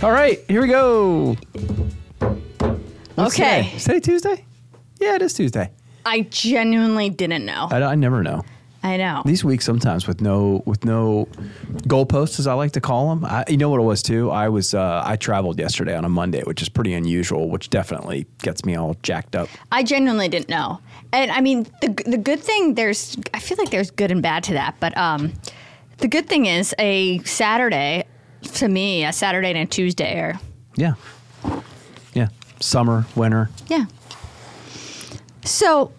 All right, here we go. What's Okay. Today? Is today Tuesday? Yeah, it is Tuesday. I genuinely didn't know. I, I never know. I know. These weeks sometimes with no with no goalposts, as I like to call them. I, you know what it was too. I was uh, I traveled yesterday on a Monday, which is pretty unusual, which definitely gets me all jacked up. I genuinely didn't know. And I mean, the the good thing there's I feel like there's good and bad to that, but um, the good thing is a Saturday to me, a Saturday and a Tuesday are Yeah, yeah. Summer, winter. yeah. So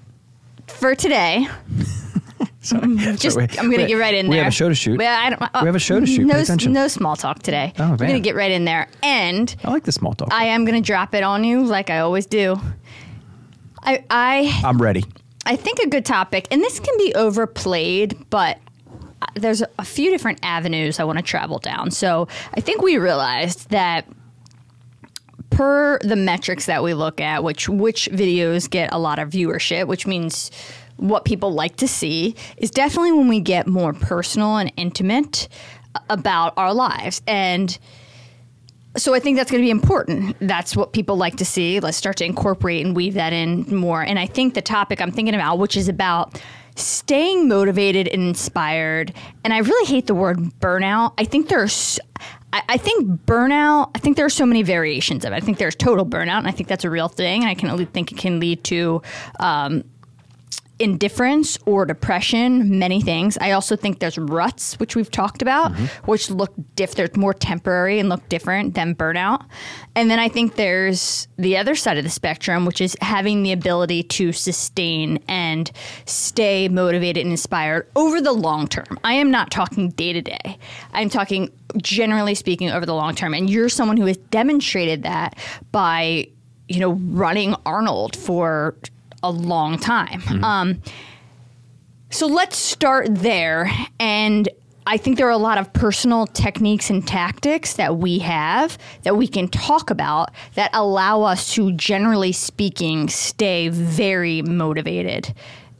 for today, Sorry. just Sorry. I'm gonna get right in there. we have a show to shoot. Don't, uh, We have a show to shoot. No, no small talk today. Oh, I'm gonna get right in there, and I like the small talk. I am gonna drop it on you like I always do. I I I'm ready. I think a good topic, and this can be overplayed, but there's a few different avenues I want to travel down. So I think we realized that per the metrics that we look at, which which videos get a lot of viewership, which means what people like to see, is definitely when we get more personal and intimate uh, about our lives and so I think that's going to be important. That's what people like to see. Let's start to incorporate and weave that in more. And I think the topic I'm thinking about, which is about staying motivated and inspired, and I really hate the word burnout. I think there's, I I think burnout. I think there are so many variations of it. I think there's total burnout, and I think that's a real thing. And I can only think it can lead to um, indifference or depression, many things. I also think there's ruts, which we've talked about, mm-hmm. which look diff. They're more temporary and look different than burnout. And then I think there's the other side of the spectrum, which is having the ability to sustain and stay motivated and inspired over the long term. I am not talking day to day. I'm talking generally speaking over the long term. And you're someone who has demonstrated that by you know running Arnold for a long time. Um, so let's start there. And I think there are a lot of personal techniques and tactics that we have that we can talk about that allow us to, generally speaking, stay very motivated.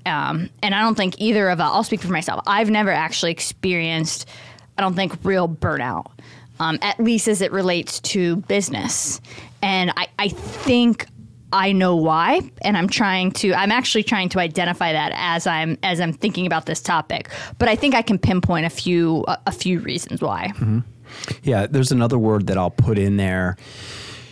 Um, and I don't think either of us, I'll speak for myself, I've never actually experienced, I don't think, real burnout, um, at least as it relates to business. And I, I think I know why, and I'm trying to. I'm actually trying to identify that as I'm as I'm thinking about this topic. But I think I can pinpoint a few a, a few reasons why. Mm-hmm. Yeah, there's another word that I'll put in there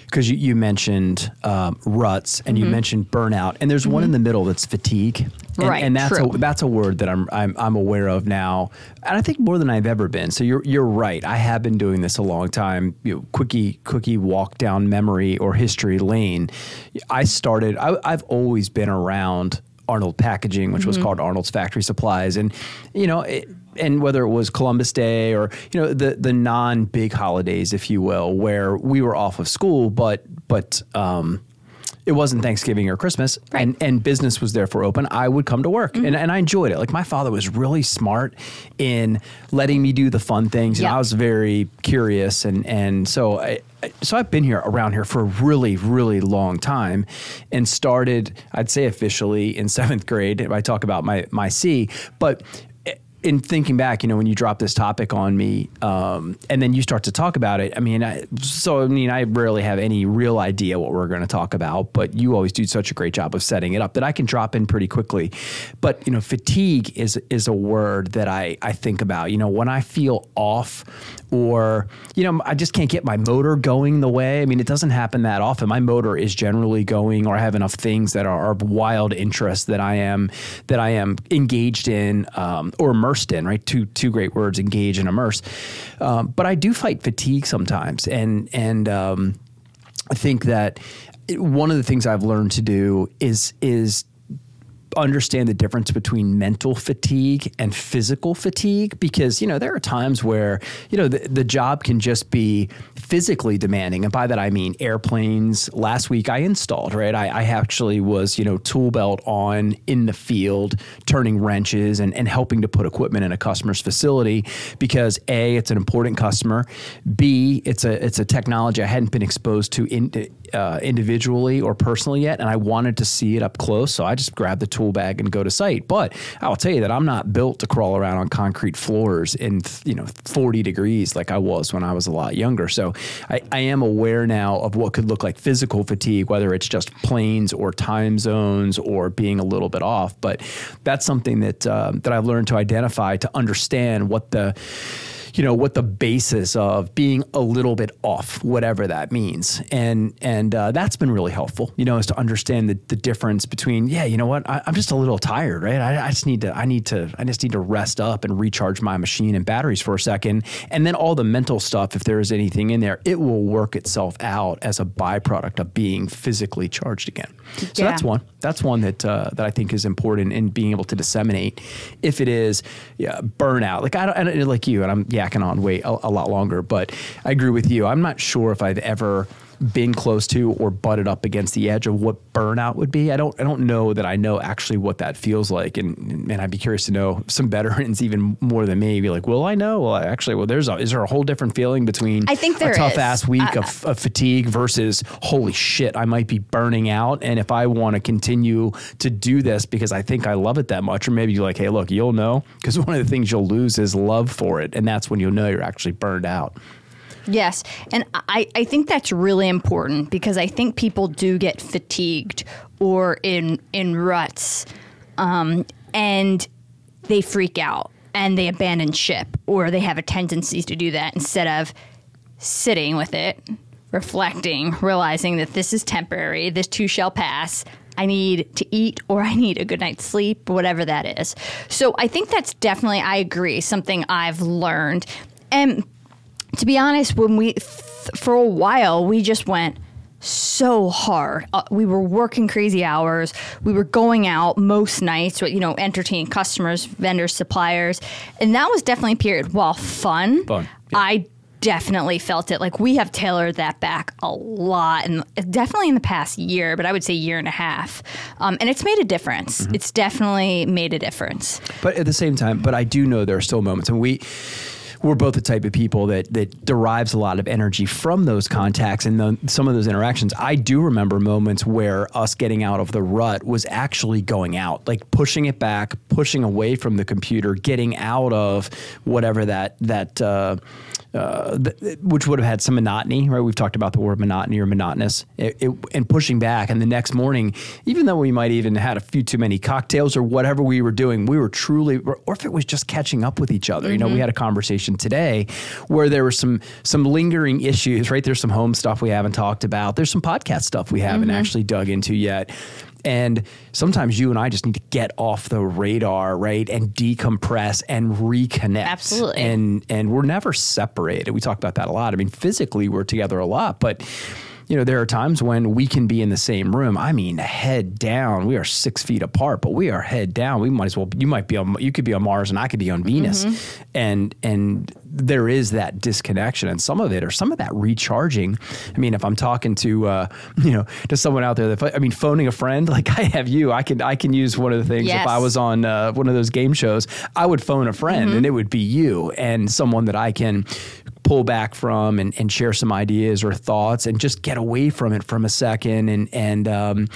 because you, you mentioned um, ruts and you Mm-hmm. mentioned burnout, and there's one in the middle that's fatigue. And, Right, and that's true. a that's a word that I'm, I'm I'm aware of now, and I think more than I've ever been. So you're you're right. I have been doing this a long time. You know, quickie quickie walk down memory or history lane. I started. I, I've always been around Arnold Packaging, which Mm-hmm. was called Arnold's Factory Supplies, and you know. It, and whether it was Columbus Day or you know the the non big holidays, if you will, where we were off of school, but but um, it wasn't Thanksgiving or Christmas, and and business was therefore open. I would come to work, and mm-hmm. and I enjoyed it. Like my father was really smart in letting me do the fun things, and Yeah. I was very curious, and and so I. I- So I've been here around here for a really, really long time, and started. I'd say officially in seventh grade. If I talk about my my C, but in thinking back, you know, when you drop this topic on me, um, and then you start to talk about it, I mean, I, so I mean, I rarely have any real idea what we're going to talk about, but you always do such a great job of setting it up that I can drop in pretty quickly. But you know, fatigue is is a word that I I think about. You know, when I feel off, or you know, I just can't get my motor going the way. I mean, it doesn't happen that often. My motor is generally going, or I have enough things that are, are wild interest that I am that I am engaged in um, or immersed in. Right, two two great words: engage and immerse. Um, but I do fight fatigue sometimes, and and um, I think that one of the things I've learned to do is is understand the difference between mental fatigue and physical fatigue because you know there are times where you know the, the job can just be physically demanding. And by that i mean airplanes. Last week i installed right? I, I actually was you know tool belt on in the field turning wrenches and, and helping to put equipment in a customer's facility because a it's an important customer. B it's a it's a technology i hadn't been exposed to in uh, individually or personally yet, and I wanted to see it up close. So I just grabbed the tool bag and go to site. But I'll tell you that I'm not built to crawl around on concrete floors in you know 40 degrees like I was when I was a lot younger. So I, I am aware now of what could look like physical fatigue, whether it's just planes or time zones or being a little bit off. But that's something that uh, that I've learned to identify to understand what the you know what the basis of being a little bit off, whatever that means, and and uh, that's been really helpful. You know, is to understand the, the difference between yeah, you know what, I, am just a little tired, right? I, I, just need to I need to I just need to rest up and recharge my machine and batteries for a second, and then all the mental stuff, if there is anything in there, it will work itself out as a byproduct of being physically charged again. So yeah. that's one. That's one that uh, that I think is important in being able to disseminate. If it is yeah, burnout, like I don't, like you, and I'm yakking on way a, a lot longer, but I agree with you. I'm not sure if I've ever been close to or butted up against the edge of what burnout would be. I don't I don't know that I know actually what that feels like, and and I'd be curious to know some veterans even more than me. Be like, well, I know. Well, actually, well, there's a, is there a whole different feeling between I think there a tough is. ass week uh, of, of fatigue versus holy shit, I might be burning out, and if I want to continue to do this because I think I love it that much, or maybe you're like, hey, look, you'll know because one of the things you'll lose is love for it, and that's when you'll know you're actually burned out. Yes. And I, I think that's really important because I think people do get fatigued or in in ruts um, and they freak out and they abandon ship or they have a tendency to do that instead of sitting with it, reflecting, realizing that this is temporary, this too shall pass. I need to eat or I need a good night's sleep, whatever that is. So I think that's definitely, I agree, something I've learned. And to be honest, when we, th- for a while, we just went so hard. Uh, we were working crazy hours. We were going out most nights, you know, entertaining customers, vendors, suppliers. And that was definitely a period. While fun, fun. Yeah. I definitely felt it. Like we have tailored that back a lot, and definitely in the past year, but I would say year and a half. Um, and it's made a difference. Mm-hmm. It's definitely made a difference. But at the same time, but I do know there are still moments, and we we're both the type of people that that derives a lot of energy from those contacts and the, some of those interactions. I do remember moments where us getting out of the rut was actually going out, like pushing it back, pushing away from the computer, getting out of whatever that that. Uh, uh, th- which would have had some monotony, right? We've talked about the word monotony or monotonous, it, it, and pushing back. And the next morning, even though we might even had a few too many cocktails or whatever we were doing, we were truly, or if it was just catching up with each other. Mm-hmm. You know, we mm-hmm. had a conversation today where there were some some lingering issues, right? There's some home stuff we haven't talked about. There's some podcast stuff we haven't mm-hmm. actually dug into yet. And sometimes you and I just need to get off the radar, right? And decompress and reconnect. Absolutely. And and we're never separated. We talk about that a lot. I mean, physically we're together a lot, but you know, there are times when we can be in the same room. I mean, head down. We are six feet apart, but we are head down. We might as well. You might be on. You could be on Mars, and I could be on Venus, mm-hmm. and and there is that disconnection, and some of it, or some of that recharging. I mean, if I'm talking to uh, you know to someone out there, that I mean, phoning a friend, like I have you, I can I can use one of the things. Yes. If I was on uh, one of those game shows, I would phone a friend, mm-hmm. and it would be you and someone that I can pull back from and, and share some ideas or thoughts and just get away from it from a second. And and um,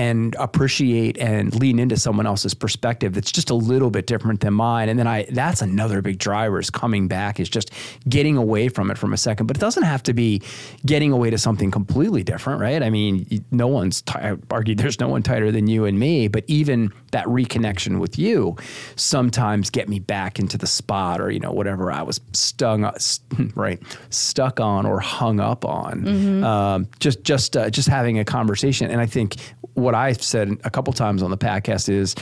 and appreciate and lean into someone else's perspective that's just a little bit different than mine. And then I that's another big driver is coming back is just getting away from it from a second. But it doesn't have to be getting away to something completely different, right? I mean, no one's t- I argue there's no one tighter than you and me, but even that reconnection with you sometimes get me back into the spot or you know whatever I was stung right stuck on or hung up on. Mm-hmm. Um, just just uh, just having a conversation, and I think what I've said a couple times on the podcast is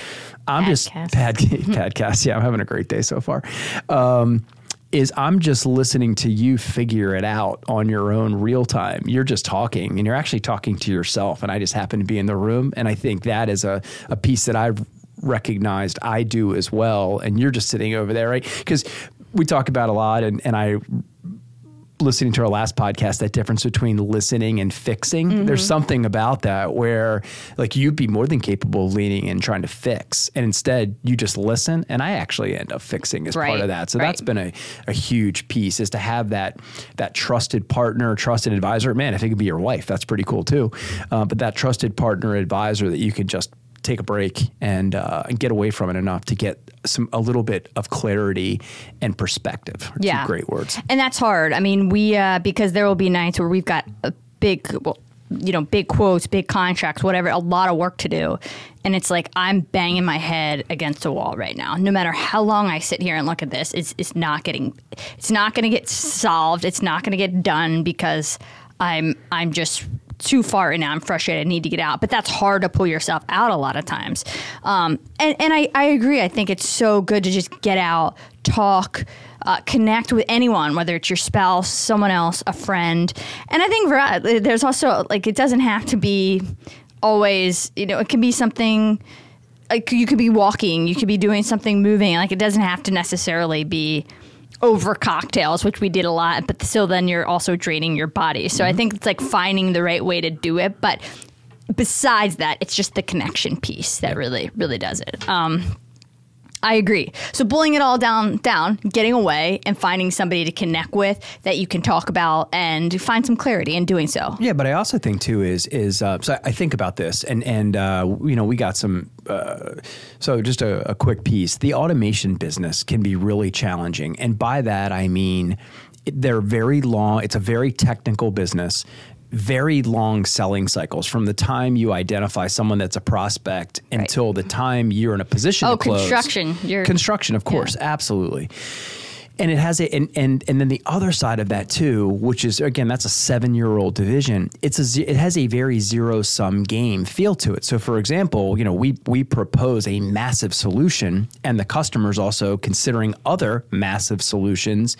I'm just pad, podcast. Yeah, I'm having a great day so far. Um, is I'm just listening to you figure it out on your own real time. You're just talking and you're actually talking to yourself. And I just happen to be in the room. And I think that is a, a piece that I've recognized I do as well. And you're just sitting over there, right? Because we talk about a lot and, and I listening to our last podcast, that difference between listening and fixing. Mm-hmm. There's something about that where, like, you'd be more than capable of leaning and trying to fix, and instead you just listen. And I actually end up fixing as right. part of that. So right. that's been a, a huge piece is to have that that trusted partner, trusted advisor. Man, if it could be your wife, that's pretty cool too. Uh, but that trusted partner advisor that you can just take a break and uh, and get away from it enough to get some a little bit of clarity and perspective. Yeah, great words. And that's hard. I mean, we uh, because there will be nights where we've got a big. Well, you know, big quotes, big contracts, whatever, a lot of work to do. And it's like I'm banging my head against a wall right now. No matter how long I sit here and look at this, it's, it's not getting, it's not going to get solved. It's not going to get done because I'm, I'm just too far in now. I'm frustrated. I need to get out. But that's hard to pull yourself out a lot of times. Um, and and I, I agree. I think it's so good to just get out, talk, uh, connect with anyone, whether it's your spouse, someone else, a friend. And I think there's also like it doesn't have to be always. You know, it can be something. Like you could be walking, you could be doing something moving. Like it doesn't have to necessarily be over cocktails, which we did a lot, but still then you're also draining your body. So mm-hmm. I think it's like finding the right way to do it. But besides that, it's just the connection piece that really, really does it. Um, I agree. So pulling it all down, down, getting away, and finding somebody to connect with that you can talk about and find some clarity in doing so. Yeah, but I also think too is is uh, so I think about this, and and uh, you know we got some. Uh, so just a, a quick piece. The automation business can be really challenging, and by that I mean they're very long. It's a very technical business very long selling cycles from the time you identify someone that's a prospect right. until the time you're in a position oh, to close. construction. You're, construction, of course, yeah. absolutely and it has a and, and and then the other side of that too, which is again that's a seven year old division. It's a it has a very zero sum game feel to it. So for example, you know we we propose a massive solution, and the customer's also considering other massive solutions,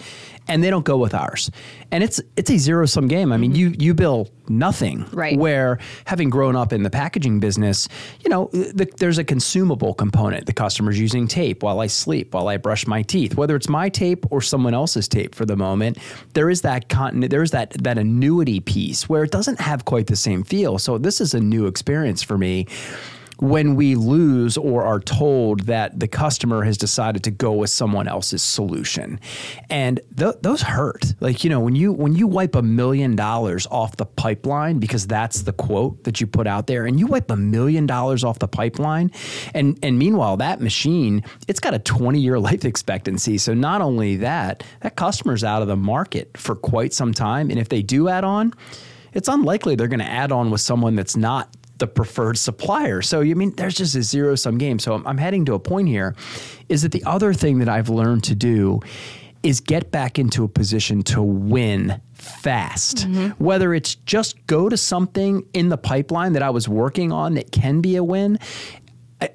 and they don't go with ours, and it's it's a zero sum game. I mean, mm-hmm. you you bill nothing. Right. Where having grown up in the packaging business, you know, the, there's a consumable component. The customer's using tape while I sleep, while I brush my teeth, whether it's my tape or someone else's tape for the moment. There is that continu- there is that that annuity piece where it doesn't have quite the same feel. So this is a new experience for me when we lose or are told that the customer has decided to go with someone else's solution. And th- those hurt. Like you know when you when you wipe a million dollars off the pipeline because that's the quote that you put out there and you wipe a million dollars off the pipeline and and meanwhile that machine it's got a 20 year life expectancy. So not only that that customer's out of the market for quite some time and if they do add on it's unlikely they're going to add on with someone that's not the preferred supplier. So, you I mean, there's just a zero sum game. So, I'm, I'm heading to a point here is that the other thing that I've learned to do is get back into a position to win fast. Mm-hmm. Whether it's just go to something in the pipeline that I was working on that can be a win.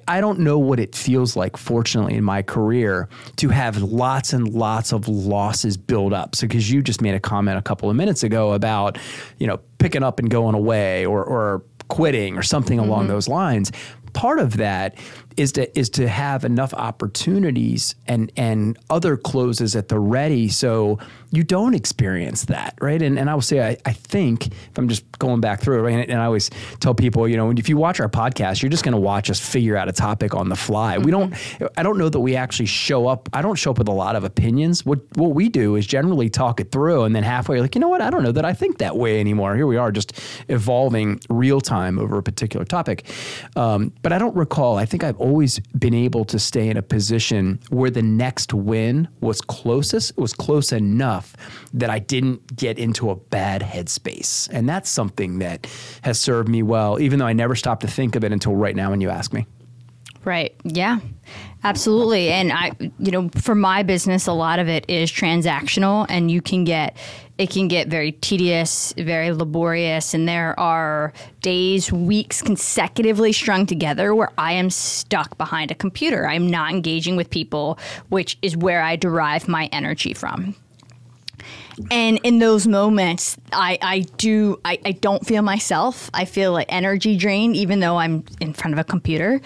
I, don't know what it feels like, fortunately, in my career to have lots and lots of losses build up. So, because you just made a comment a couple of minutes ago about, you know, picking up and going away or, or quitting or something mm-hmm. along those lines. Part of that is to is to have enough opportunities and and other closes at the ready so you don't experience that right? And and I will say I, I think if I'm just going back through it right and I always tell people you know if you watch our podcast you're just going to watch us figure out a topic on the fly. Mm-hmm. we don't I don't know that we actually show up I don't show up with a lot of opinions. What what we do is generally talk it through and then halfway like you know what? I don't know that I think that way anymore. Here we are just evolving real time over a particular topic. Um, but I don't recall I think I've always been able to stay in a position where the next win was closest, was close enough that I didn't get into a bad headspace. And that's something that has served me well, even though I never stopped to think of it until right now when you ask me. Right. Yeah. Absolutely. And I, you know, for my business, a lot of it is transactional and you can get, it can get very tedious, very laborious. And there are days, weeks consecutively strung together where I am stuck behind a computer. I'm not engaging with people, which is where I derive my energy from. And in those moments, I, I do, I, I don't feel myself. I feel like energy drained, even though I'm in front of a computer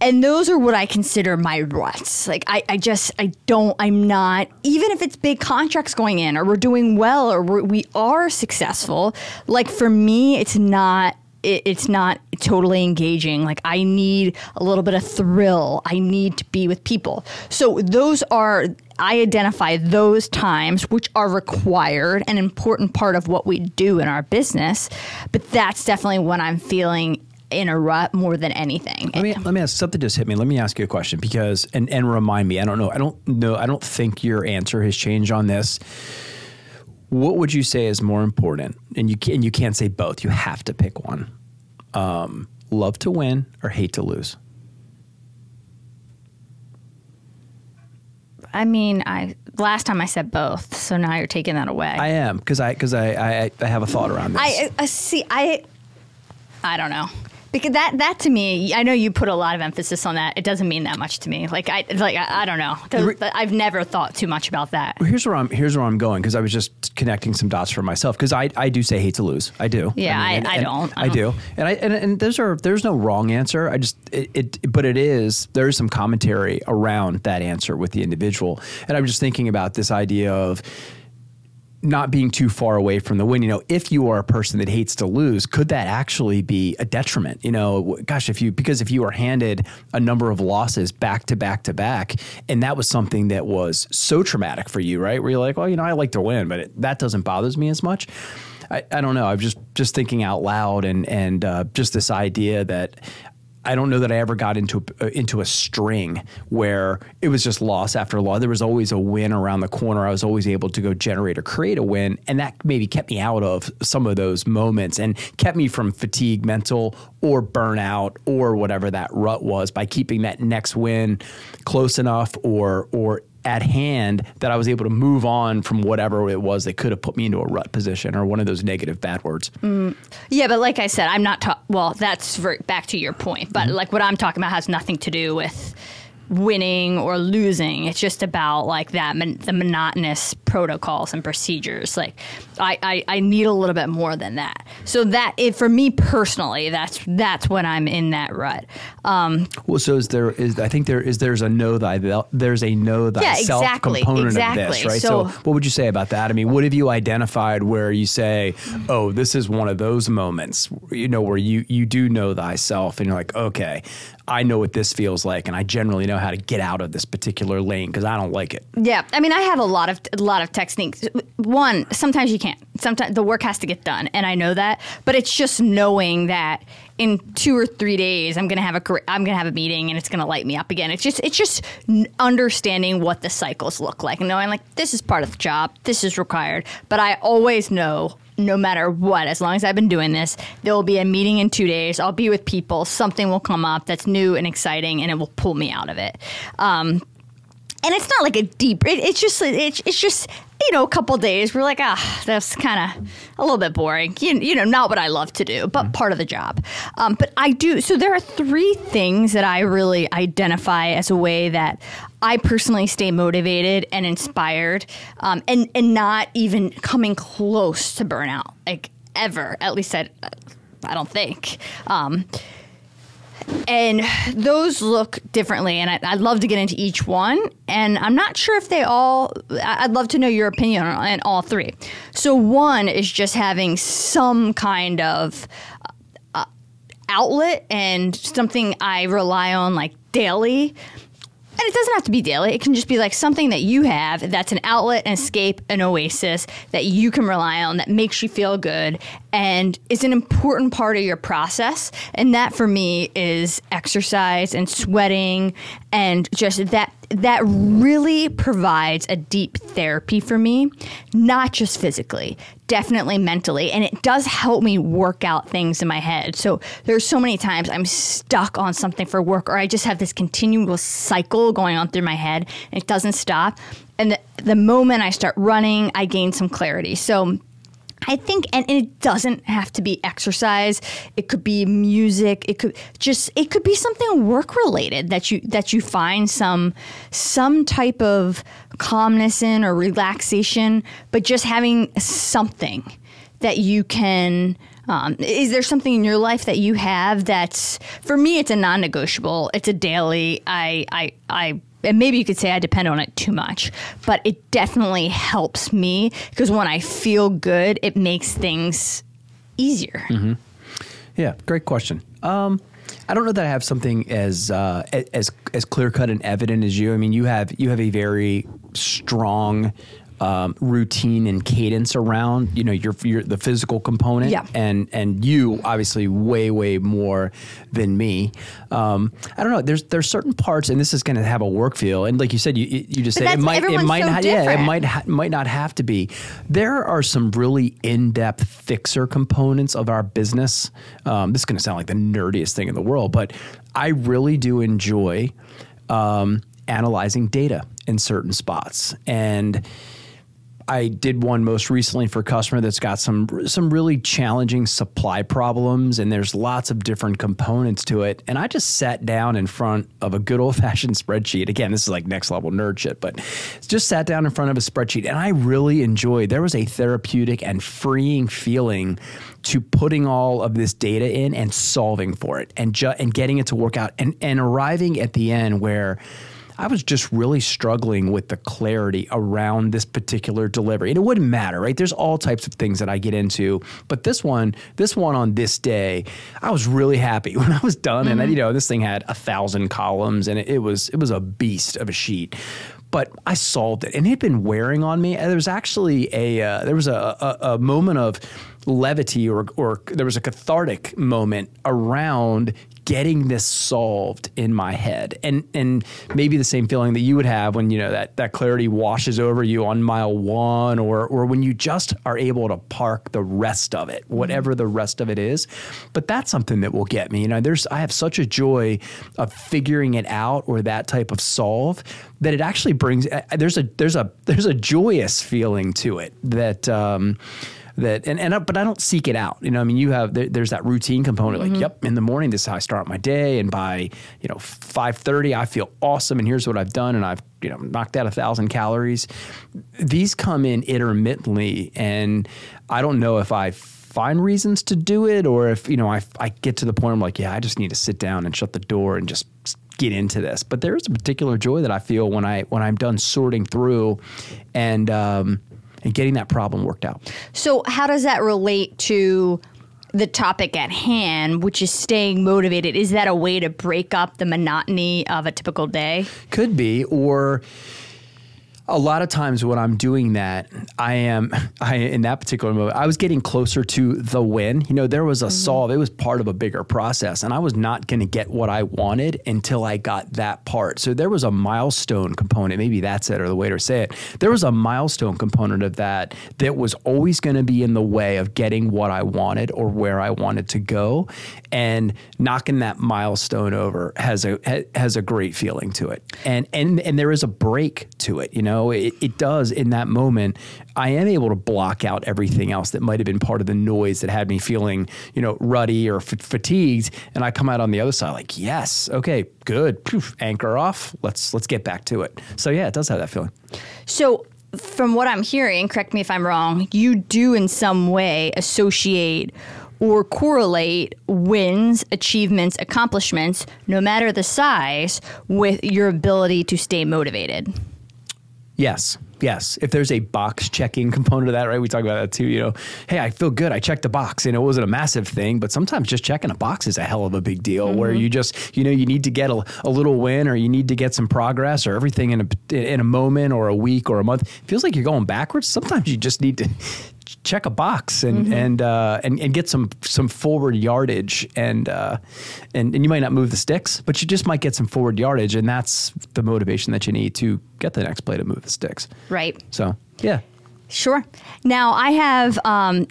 and those are what I consider my ruts. Like I, I just I don't I'm not even if it's big contracts going in or we're doing well or we're, we are successful. Like for me, it's not it, it's not totally engaging. Like I need a little bit of thrill. I need to be with people. So those are I identify those times which are required, an important part of what we do in our business. But that's definitely when I'm feeling in a rut more than anything. Let me let me ask something just hit me. Let me ask you a question because and and remind me. I don't know. I don't know. I don't think your answer has changed on this. What would you say is more important? And you can you can't say both. You have to pick one. Um, love to win or hate to lose. I mean, I last time I said both, so now you're taking that away. I am because I because I, I I have a thought around this. I, I see. I I don't know because that that to me, I know you put a lot of emphasis on that. It doesn't mean that much to me. Like I like I, I don't know. The, I've never thought too much about that. Well, here's where I'm here's where I'm going because I was just connecting some dots for myself because I I do say hate to lose. I do. Yeah, I, mean, and, I, don't. I, I do. And I and, and those are there's no wrong answer. I just it, it but it is there is some commentary around that answer with the individual. And I'm just thinking about this idea of not being too far away from the win. You know, if you are a person that hates to lose, could that actually be a detriment? You know, gosh, if you because if you are handed a number of losses back to back to back, and that was something that was so traumatic for you, right? Where you're like, well, you know, I like to win, but it, that doesn't bother me as much. I, I don't know. I'm just just thinking out loud, and and uh, just this idea that I don't know that I ever got into a, uh, into a string where it was just loss after loss. There was always a win around the corner. I was always able to go generate or create a win, and that maybe kept me out of some of those moments and kept me from fatigue, mental or burnout or whatever that rut was by keeping that next win close enough or or at hand that I was able to move on from whatever it was that could have put me into a rut position or one of those negative bad words. Mm. Yeah, but like I said, I'm not. Ta- well, that's for, back to your point. But mm-hmm. like what I'm talking about has nothing to do with winning or losing. It's just about like that mon- the monotonous protocols and procedures. Like I, I, I need a little bit more than that. So that it, for me personally, that's that's when I'm in that rut. Um, well, so is there is I think there is there's a know thy there's a know thyself yeah, exactly, component exactly. of this, right? So, so what would you say about that? I mean, what have you identified where you say, oh, this is one of those moments, you know, where you you do know thyself and you're like, okay, I know what this feels like, and I generally know how to get out of this particular lane because I don't like it. Yeah, I mean, I have a lot of a lot of techniques. One, sometimes you can't. Sometimes the work has to get done, and I know that. But it's just knowing that in two or three days, I'm gonna have a I'm gonna have a meeting, and it's gonna light me up again. It's just it's just understanding what the cycles look like, and knowing like this is part of the job, this is required. But I always know no matter what, as long as I've been doing this, there will be a meeting in two days. I'll be with people. Something will come up that's new and exciting, and it will pull me out of it. Um, and it's not like a deep. It, it's just it's, it's just you know a couple days. We're like ah, that's kind of a little bit boring. You, you know, not what I love to do, but mm-hmm. part of the job. Um, but I do. So there are three things that I really identify as a way that I personally stay motivated and inspired, um, and and not even coming close to burnout, like ever. At least I, I don't think. Um, and those look differently and I, would love to get into each one. And i'm not sure if they all i'd love to know your opinion on all three. So one is just having some kind of uh, outlet and something i rely on like daily and it doesn't have to be daily. It can just be like something that you have that's an outlet, an escape, an oasis that you can rely on that makes you feel good and is an important part of your process. And that for me is exercise and sweating and just that that really provides a deep therapy for me, not just physically, definitely mentally. And it does help me work out things in my head. So there's so many times I'm stuck on something for work, or I just have this continual cycle going on through my head and it doesn't stop. And the, the moment I start running, I gain some clarity. So I think, and, it doesn't have to be exercise. It could be music. It could just, it could be something work related that you that you find some some type of calmness in or relaxation. But just having something that you can Um, is there something in your life that you have that's for me? It's a non-negotiable. It's a daily. I I I and maybe you could say I depend on it too much, but it definitely helps me because when I feel good, it makes things easier. Mm-hmm. Yeah, great question. Um, I don't know that I have something as uh, as as clear cut and evident as you. I mean, you have you have a very strong um, routine and cadence around you know your, your the physical component. Yeah. and and you obviously way way more than me. Um, I don't know there's there's certain parts and this is going to have a work feel and like you said you you just said it might it might so not different. yeah it might ha- might not have to be. There are some really in-depth fixer components of our business. Um, this is going to sound like the nerdiest thing in the world but I really do enjoy um, analyzing data in certain spots. And I did one most recently for a customer that's got some some really challenging supply problems, and there's lots of different components to it. And I just sat down in front of a good old fashioned spreadsheet. Again, this is like next level nerd shit, but just sat down in front of a spreadsheet, and I really enjoyed. There was a therapeutic and freeing feeling to putting all of this data in and solving for it, and ju- and getting it to work out, and and arriving at the end where I was just really struggling with the clarity around this particular delivery. And it wouldn't matter, right? There's all types of things that I get into, but this one, this one on this day, I was really happy when I was done. Mm-hmm. And you know, this thing had a thousand columns, and it, it was it was a beast of a sheet but I solved it, and it had been wearing on me. And there was actually a uh, there was a, a, a moment of levity, or or there was a cathartic moment around getting this solved in my head. And and maybe the same feeling that you would have when you know that that clarity washes over you on mile 1 or or when you just are able to park the rest of it whatever the rest of it is. But that's something that will get me. You know there's I have such a joy of figuring it out or that type of solve that it actually brings there's a there's a there's a joyous feeling to it that um, that and, and but I don't seek it out. You know, I mean, you have there, there's that routine component. Mm-hmm. Like, yep, in the morning, this is how I start my day, and by you know five thirty, I feel awesome, and here's what I've done, and I've you know knocked out a thousand calories. These come in intermittently, and I don't know if I find reasons to do it or if you know I, I get to the point I'm like, yeah, I just need to sit down and shut the door and just get into this. But there is a particular joy that I feel when I when I'm done sorting through, and um, and getting that problem worked out. So, how does that relate to the topic at hand, which is staying motivated? Is that a way to break up the monotony of a typical day? Could be, or a lot of times when I'm doing that, I am I in that particular moment, I was getting closer to the win. You know, there was a mm-hmm. solve. It was part of a bigger process, and I was not going to get what I wanted until I got that part. So there was a milestone component. Maybe that's it, or the way to say it. There was a milestone component of that that was always going to be in the way of getting what I wanted or where I wanted to go, and knocking that milestone over has a has a great feeling to it. And and and there is a break to it. You know know, it, it does in that moment. I am able to block out everything else that might have been part of the noise that had me feeling, you know, ruddy or f- fatigued. And I come out on the other side like, yes, okay, good, Poof, anchor off. Let's let's get back to it. So yeah, it does have that feeling. So from what I'm hearing, correct me if I'm wrong, you do in some way associate or correlate wins, achievements, accomplishments, no matter the size, with your ability to stay motivated. Yes. Yes. If there's a box checking component of that, right? We talk about that too. You know, hey, I feel good. I checked the box and it wasn't a massive thing, but sometimes just checking a box is a hell of a big deal mm-hmm. where you just, you know, you need to get a, a, little win or you need to get some progress or everything in a, in a moment or a week or a month. It feels like you're going backwards. Sometimes you just need to check a box and mm-hmm. and, uh, and and get some some forward yardage and uh, and and you might not move the sticks, but you just might get some forward yardage, and that's the motivation that you need to get the next play to move the sticks. Right. So yeah. Sure. Now I have. Um,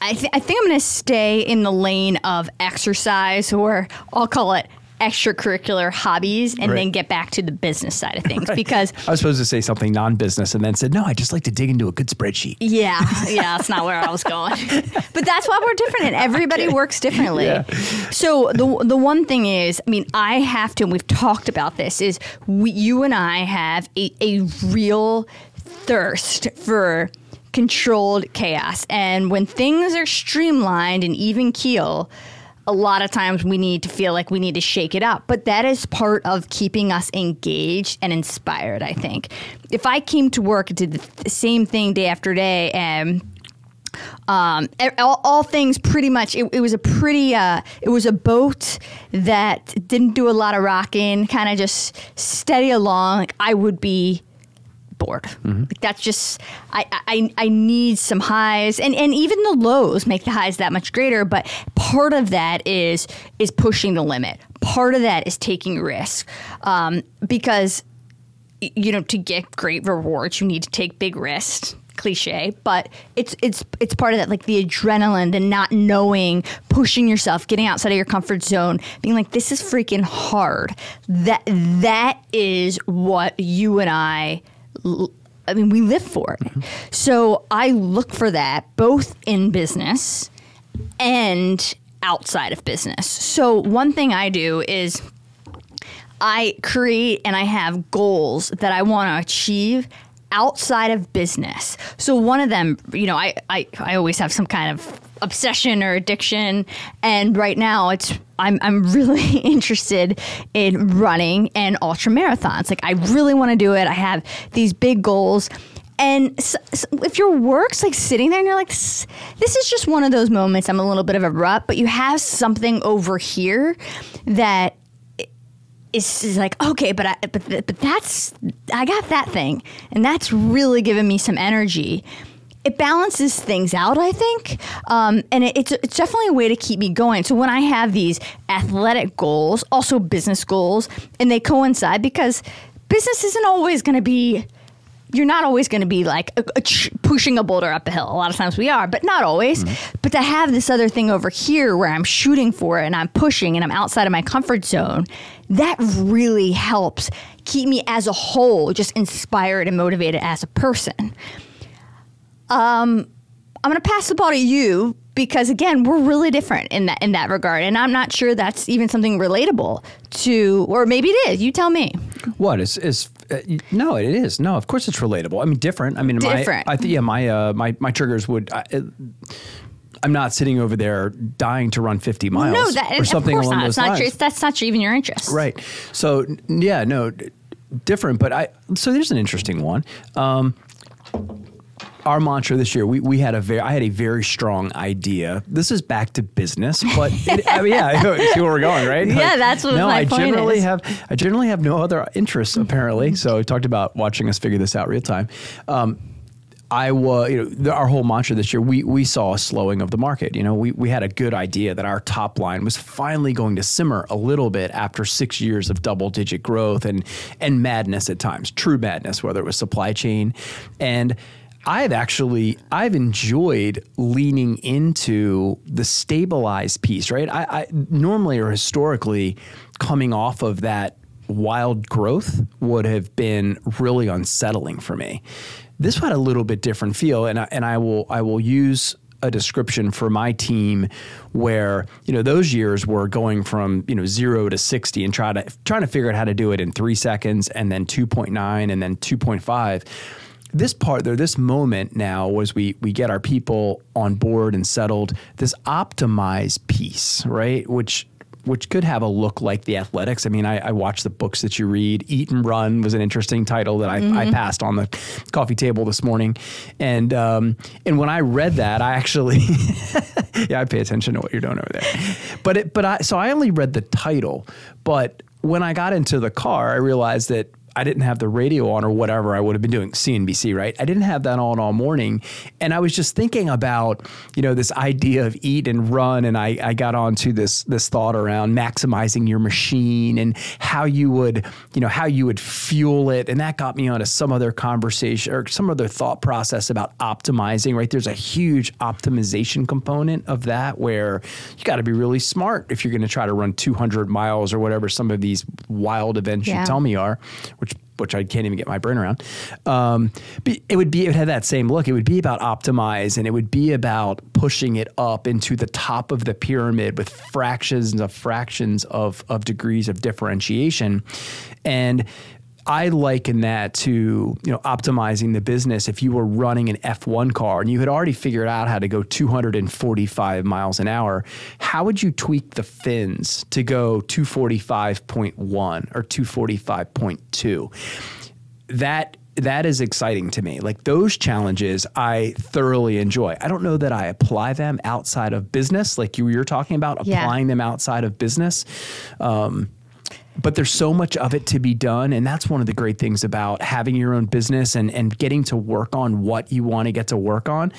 I, th- I think I'm going to stay in the lane of exercise, or I'll call it extracurricular hobbies and right. then get back to the business side of things right. because I was supposed to say something non-business and then said no I just like to dig into a good spreadsheet. Yeah, yeah, that's not where I was going. but that's why we're different and everybody works differently. Yeah. So the the one thing is, I mean, I have to and we've talked about this is we, you and I have a, a real thirst for controlled chaos. And when things are streamlined and even keel, a lot of times we need to feel like we need to shake it up. But that is part of keeping us engaged and inspired, I think. If I came to work and did the same thing day after day and um, all, all, things pretty much it, it was a pretty uh, it was a boat that didn't do a lot of rocking kind of just steady along like i would be Mm-hmm. Like that's just I, I I need some highs and and even the lows make the highs that much greater. But part of that is is pushing the limit. Part of that is taking risk um, because you know to get great rewards you need to take big risks cliche, but it's it's it's part of that, like the adrenaline, the not knowing, pushing yourself, getting outside of your comfort zone, being like, this is freaking hard. That that is what you and I I mean, we live for it. So I look for that both in business and outside of business. So one thing I do is I create and I have goals that I want to achieve outside of business. So one of them, you know, I, I, I always have some kind of obsession or addiction. And right now it's I'm I'm really interested in running and ultra marathons. Like I really want to do it. I have these big goals. And so, so if your work's like sitting there and you're like, this, this is just one of those moments, I'm a little bit of a rut, but you have something over here that is like okay, but I, but but that's I got that thing, and that's really giving me some energy. It balances things out, I think, um, and it, it's it's definitely a way to keep me going. So when I have these athletic goals, also business goals, and they coincide because business isn't always going to be you're not always going to be like a, a ch- pushing a boulder up a hill. A lot of times we are, but not always. Mm-hmm. But to have this other thing over here where I'm shooting for it and I'm pushing and I'm outside of my comfort zone, that really helps keep me as a whole just inspired and motivated as a person. Um, I'm going to pass the ball to you because again, we're really different in that in that regard, and I'm not sure that's even something relatable to, or maybe it is. You tell me. What is is uh, no, it is no. Of course, it's relatable. I mean, different. I mean, different. My, I think yeah, my uh, my my triggers would. Uh, I'm not sitting over there dying to run 50 miles no, that, or something along not. those not lines. Your, that's not even your interest, right? So yeah, no, different. But I so there's an interesting one. Um, our mantra this year, we, we had a very, I had a very strong idea. This is back to business, but it, I mean, yeah, see where we're going, right? Like, yeah, that's what no, my I point generally is. have, I generally have no other interests apparently. So we talked about watching us figure this out real time. Um, I was, you know, the, our whole mantra this year, we we saw a slowing of the market. You know, we we had a good idea that our top line was finally going to simmer a little bit after six years of double digit growth and and madness at times, true madness, whether it was supply chain and I've actually I've enjoyed leaning into the stabilized piece, right? I, I normally or historically coming off of that wild growth would have been really unsettling for me. This had a little bit different feel, and I, and I will I will use a description for my team where you know those years were going from you know zero to sixty and try to trying to figure out how to do it in three seconds and then two point nine and then two point five this part there, this moment now was we we get our people on board and settled. This optimized piece, right? Which which could have a look like the athletics. I mean, I, I watched the books that you read. Eat and Run was an interesting title that I, mm-hmm. I passed on the coffee table this morning, and um, and when I read that, I actually yeah, I pay attention to what you're doing over there. But it, but I so I only read the title, but when I got into the car, I realized that I didn't have the radio on or whatever I would have been doing CNBC, right? I didn't have that on all morning. And I was just thinking about, you know, this idea of eat and run. And I, I got onto this, this thought around maximizing your machine and how you would, you know, how you would fuel it. And that got me onto some other conversation or some other thought process about optimizing, right? There's a huge optimization component of that where you got to be really smart if you're going to try to run 200 miles or whatever some of these wild events yeah. you tell me are which I can't even get my brain around. Um, it would be it would have that same look. It would be about optimize, and it would be about pushing it up into the top of the pyramid with fractions of fractions of of degrees of differentiation, and I liken that to you know optimizing the business. If you were running an F1 car and you had already figured out how to go 245 miles an hour, how would you tweak the fins to go 245.1 or 245.2? That that is exciting to me. Like those challenges, I thoroughly enjoy. I don't know that I apply them outside of business, like you were talking about Yeah. applying them outside of business. Um, but there's so much of it to be done. And that's one of the great things about having your own business and, and getting to work on what you want to get to work on.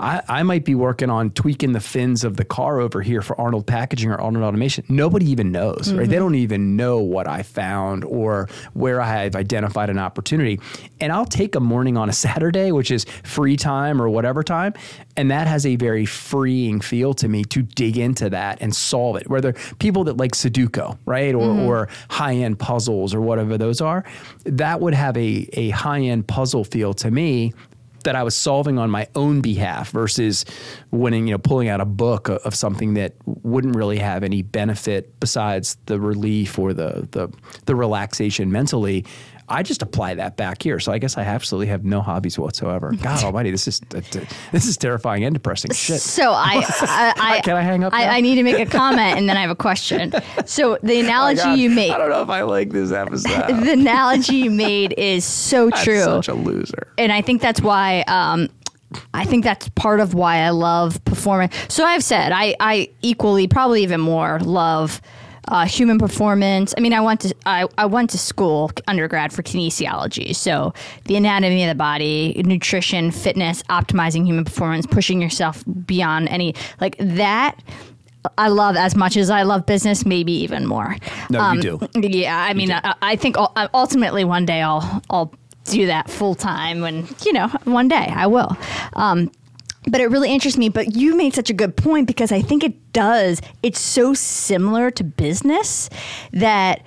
I, I might be working on tweaking the fins of the car over here for arnold packaging or arnold automation. Nobody even knows right? They mm-hmm. don't even know what i found or where i've identified an opportunity. And i'll take a morning on a saturday which is free time or whatever time and that has a very freeing feel to me to dig into that and solve it. Whether people that like sudoku right? Or, mm-hmm. or high-end puzzles or whatever those are that would have a, a high-end puzzle feel to me that I was solving on my own behalf versus winning, you know, pulling out a book of, of something that wouldn't really have any benefit besides the relief or the the the relaxation mentally. I just apply that back here. So I guess I absolutely have no hobbies whatsoever. God Almighty, this is this is terrifying and depressing. Shit. So I, I, I Can I hang up? I, I need to make a comment and then I have a question. So the Oh analogy God, you made, I don't know if I like this episode. the analogy you made is so I'm true. such a loser. and I think that's why um, I think that's part of why I love performing. So I've said I, I equally, probably even more, love uh, human performance. I mean, I went to I, I went to school undergrad for kinesiology, so the anatomy of the body, nutrition, fitness, optimizing human performance, pushing yourself beyond any like that. I love as much as I love business, maybe even more. No, you do. Yeah, I mean, I, I think ultimately one day I'll I'll do that full time, and you know, one day I will. Um, but it really interests me. But you made such a good point because I think it does. It's so similar to business that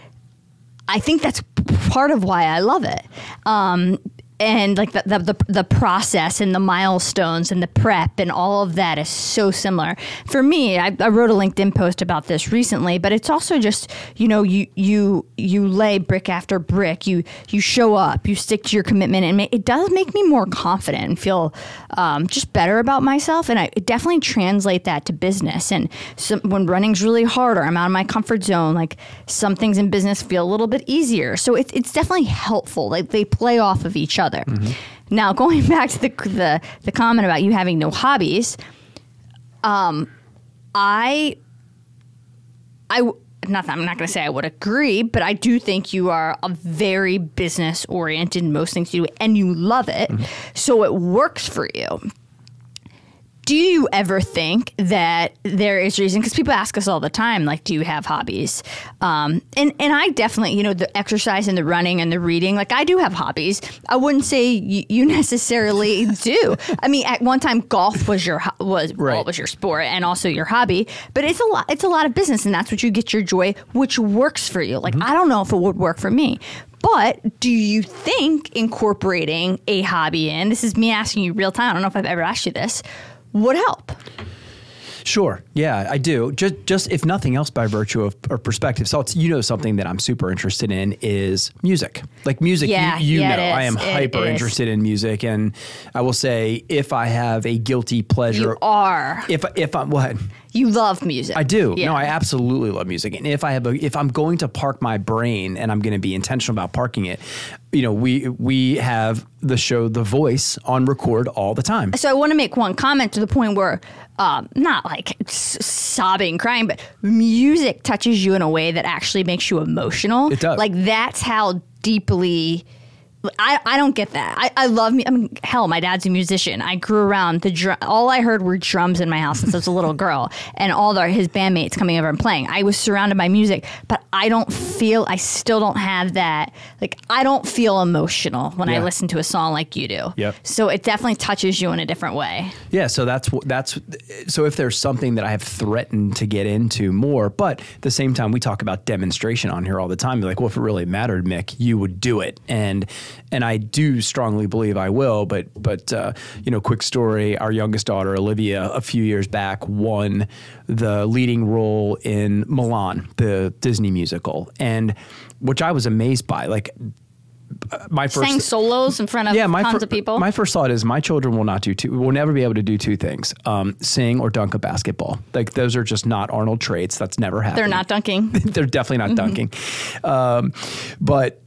I think that's part of why I love it. Um, and like the, the, the, the process and the milestones and the prep and all of that is so similar. For me, I, I wrote a LinkedIn post about this recently, but it's also just, you know, you, you, you lay brick after brick, you, you show up, you stick to your commitment and it does make me more confident and feel um, just better about myself. And I definitely translate that to business. And some, when running's really hard or I'm out of my comfort zone, like some things in business feel a little bit easier. So it, it's definitely helpful. Like they play off of each other. Now, going back to the, the, the comment about you having no hobbies, um, I, I, not that I'm not going to say I would agree, but I do think you are a very business oriented in most things you do, and you love it, so it works for you. Do you ever think that there is reason? Because people ask us all the time, like, do you have hobbies? Um, and and I definitely, you know, the exercise and the running and the reading, like I do have hobbies. I wouldn't say you, you necessarily do. I mean, at one time, golf was your ho- was well, was your sport and also your hobby. But it's a lot. It's a lot of business, and that's what you get your joy, which works for you. Like I don't know if it would work for me. But do you think incorporating a hobby in this is me asking you real time? I don't know if I've ever asked you this. Would help. Sure. Yeah, I do. Just, just if nothing else, by virtue of, of perspective. So it's, you know, something that I'm super interested in is music. Like music, Yeah, you, you yeah, know, I am. It hyper is. interested in music, and I will say if I have a guilty pleasure, You are. if if I'm what You love music. I do. Yeah. No, I absolutely love music. And if I have a, if I'm going to park my brain and I'm going to be intentional about parking it, you know, we we have the show The Voice on record all the time. so I want to make one comment to the point where, um, not like s- sobbing, crying, but music touches you in a way that actually makes you emotional. It does. Like that's how deeply. I, I don't get that. I, I love me. I mean, hell, my dad's a musician. I grew around the drum. All I heard were drums in my house since I was a little girl, and all the, his bandmates coming over and playing. I was surrounded by music, but I don't feel. I still don't have that. Like I don't feel emotional when I listen to a song like you do. Yep. So it definitely touches you in a different way. Yeah, so that's that's so if there's something that I have threatened to get into more, but at the same time we talk about demonstration on here all the time. You're like, well, if it really mattered, Mick, you would do it, and and I do strongly believe I will. But but uh, you know, quick story: our youngest daughter Olivia, a few years back, won the leading role in Mulan, the Disney musical, and which I was amazed by, like my first Sang solos in front of yeah, my tons fir- of people. My first thought is my children will not do two. Will never be able to do two things: um, sing or dunk a basketball. Like those are just not Arnold traits. That's never happened. They're not dunking. They're definitely not dunking. Um, but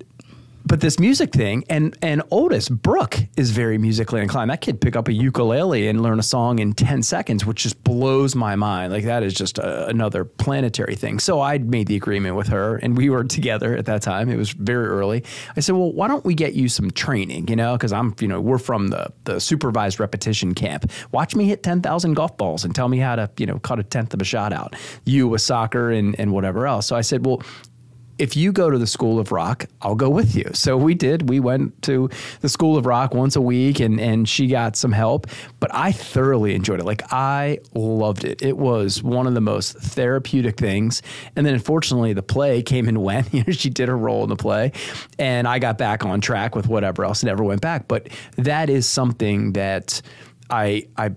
but this music thing and and Otis Brooke is very musically inclined. That kid pick up a ukulele and learn a song in ten seconds, which just blows my mind. Like that is just a, another planetary thing. So I made the agreement with her, and we were together at that time. It was very early. I said, well, why don't we get you some training? You know, because I'm you know we're from the the supervised repetition camp. Watch me hit ten thousand golf balls and tell me how to you know cut a tenth of a shot out. You with soccer and and whatever else. So I said, well if you go to the School of Rock, I'll go with you. So we did. We went to the School of Rock once a week and, and she got some help, but I thoroughly enjoyed it. Like I loved it. It was one of the most therapeutic things. And then unfortunately the play came and went. You know, she did her role in the play and I got back on track with whatever else, never went back. But that is something that I I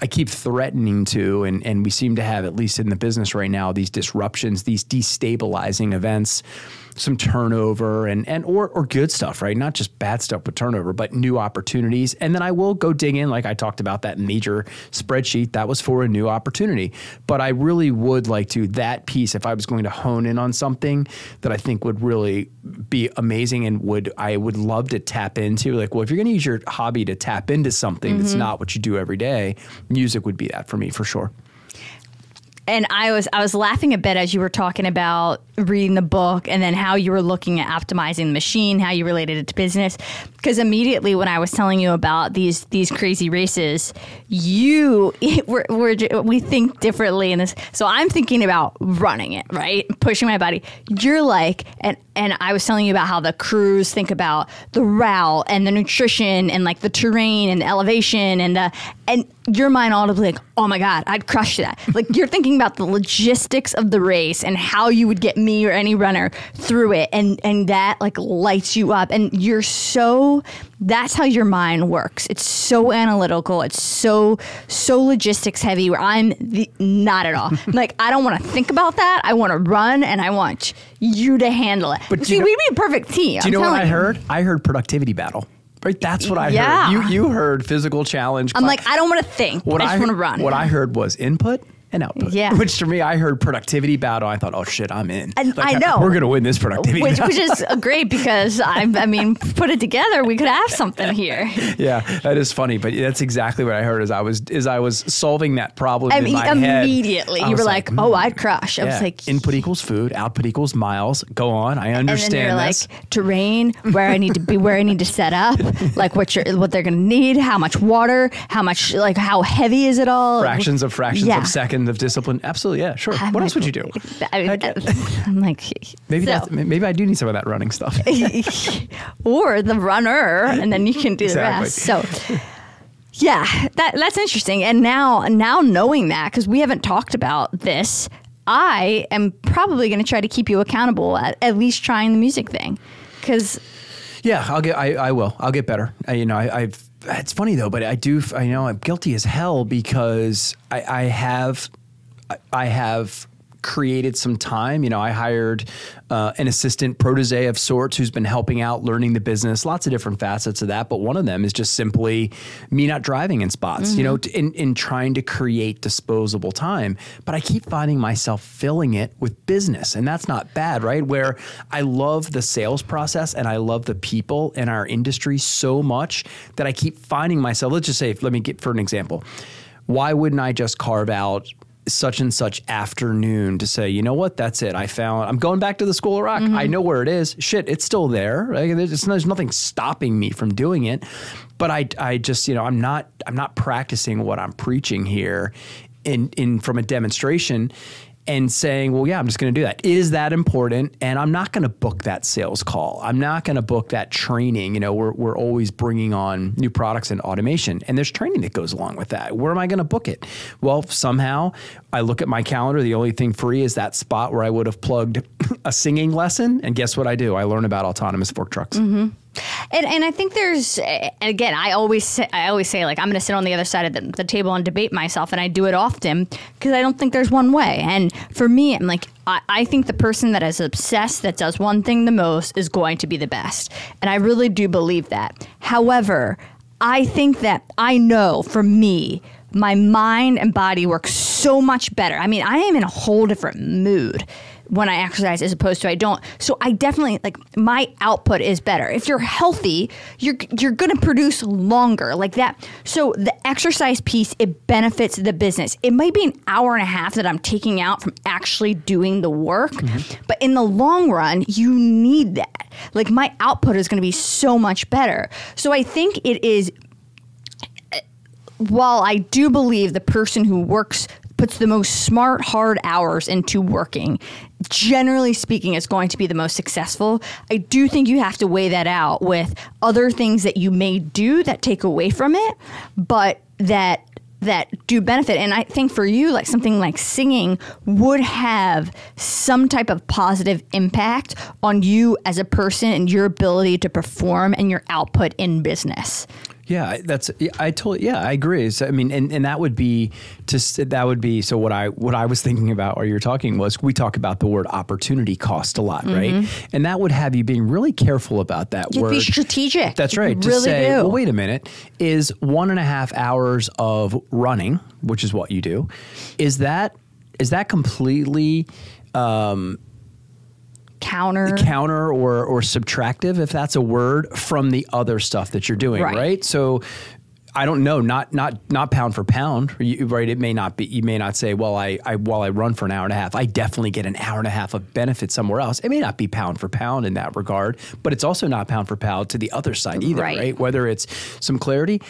I keep threatening to, and, and we seem to have, at least in the business right now, these disruptions, these destabilizing events, some turnover and, and or, or good stuff, right? Not just bad stuff with turnover, but new opportunities. And then I will go dig in, like I talked about that major spreadsheet, that was for a new opportunity. But I really would like to, that piece, if I was going to hone in on something that I think would really be amazing and would I would love to tap into, like, well, if you're going to use your hobby to tap into something that's mm-hmm. not what you do every day, music would be that for me for sure. And I was I was laughing a bit as you were talking about reading the book and then how you were looking at optimizing the machine, how you related it to business. Because immediately when I was telling you about these these crazy races, you we're, we think differently in this. So I'm thinking about running it, right, pushing my body. You're like, and and I was telling you about how the crews think about the route and the nutrition and like the terrain and the elevation and the and your mind audibly like, oh my god, I'd crush that. like you're thinking about the logistics of the race and how you would get me or any runner through it, and and that like lights you up, and you're so. That's how your mind works. It's so analytical. It's so so logistics heavy. Where I'm the, not at all. like I don't want to think about that. I want to run, and I want you to handle it. But see, you know- we'd be a perfect team. Do you I'm know what I heard? I heard productivity battle. Right, that's what I Yeah. heard. You you heard physical challenge. I'm like, I don't want to think. what I just I want to run. What I heard was input and output. Yeah. Which to me, I heard productivity battle. I thought, oh shit, I'm in. And Like, I know. we're gonna win this productivity. which, battle. which is great because I, I mean, put it together, we could have something here. yeah, that is funny, but that's exactly what I heard as I was as I was solving that problem I in mean, my head. immediately I you were like, hmm, "Oh, I'd crush." I yeah. was like, input equals food, output equals miles. Go on, I understand. and then you're this. like terrain, where I need to be, where I need to set up, like what you're, what they're gonna need, how much water, how much, like how heavy is it all? fractions of fractions Yeah. of of discipline. Absolutely, yeah, sure. I'm what like, else would you do? I, yeah. am like, Maybe so- that's, maybe I do need some of that running stuff. or the runner, and then you can do Exactly. the rest. So, yeah, that that's interesting. And now, now knowing that, because we haven't talked about this, I am probably going to try to keep you accountable at, at least trying the music thing, because Yeah, I'll get. I, I will. I'll get better. I, you know, I, I've. It's funny though, but I do. I know I'm guilty as hell because I, I have, I- have created some time. You know, I hired uh, an assistant protege of sorts who's been helping out, learning the business. Lots of different facets of that, but one of them is just simply me not driving in spots. You know, t- in in trying to create disposable time. But I keep finding myself filling it with business, and that's not bad, right? Where I love the sales process and I love the people in our industry so much that I keep finding myself. Let's just say, let me get for an example. Why wouldn't I just carve out such and such afternoon to say, you know what, that's it. I found. I'm going back to the School of Rock. Mm-hmm. I know where it is. Shit, it's still there. Like, there's, there's nothing stopping me from doing it. But I, I just, you know, I'm not, I'm not practicing what I'm preaching here, in, in from a demonstration and saying, well, yeah, I'm just going to do that. Is that important? And I'm not going to book that sales call. I'm not going to book that training. You know, we're, we're always bringing on new products and automation, and there's training that goes along with that. Where am I going to book it? Well, somehow I look at my calendar. The only thing free is that spot where I would have plugged a singing lesson. And guess what I do? I learn about autonomous fork trucks. Mm-hmm. And, and I think there's, again, I always say, I always say like I'm going to sit on the other side of the, the table and debate myself, and I do it often because I don't think there's one way. And for me, I'm like I, I think the person that is obsessed that does one thing the most is going to be the best, and I really do believe that. However, I think that I know for me, my mind and body work so much better. I mean, I am in a whole different mood when I exercise as opposed to I don't. So I definitely like my output is better. If you're healthy, you're you're going to produce longer like that. So the exercise piece it benefits the business. It might be an hour and a half that I'm taking out from actually doing the work, mm-hmm. but in the long run, you need that. Like my output is going to be so much better. So I think it is while I do believe the person who works puts the most smart, hard hours into working, generally speaking, is going to be the most successful. I do think you have to weigh that out with other things that you may do that take away from it, but that that do benefit. And I think for you, like something like singing would have some type of positive impact on you as a person and your ability to perform and your output in business. Yeah, that's I totally yeah I agree. So, I mean, and, and that would be to that would be so what I what I was thinking about while you're talking was we talk about the word opportunity cost a lot, mm-hmm. right? And that would have you being really careful about that You'd word. Be strategic. That's right. to really say, do. well, wait a minute, is one and a half hours of running, which is what you do, is that is that completely um, counter counter or or subtractive if that's a word from the other stuff that you're doing right, right? so I don't know, not not not pound for pound, right? It may not be. You may not say, well, I, I while I run for an hour and a half, I definitely get an hour and a half of benefit somewhere else. It may not be pound for pound in that regard, but it's also not pound for pound to the other side either, right? right? Whether it's some clarity,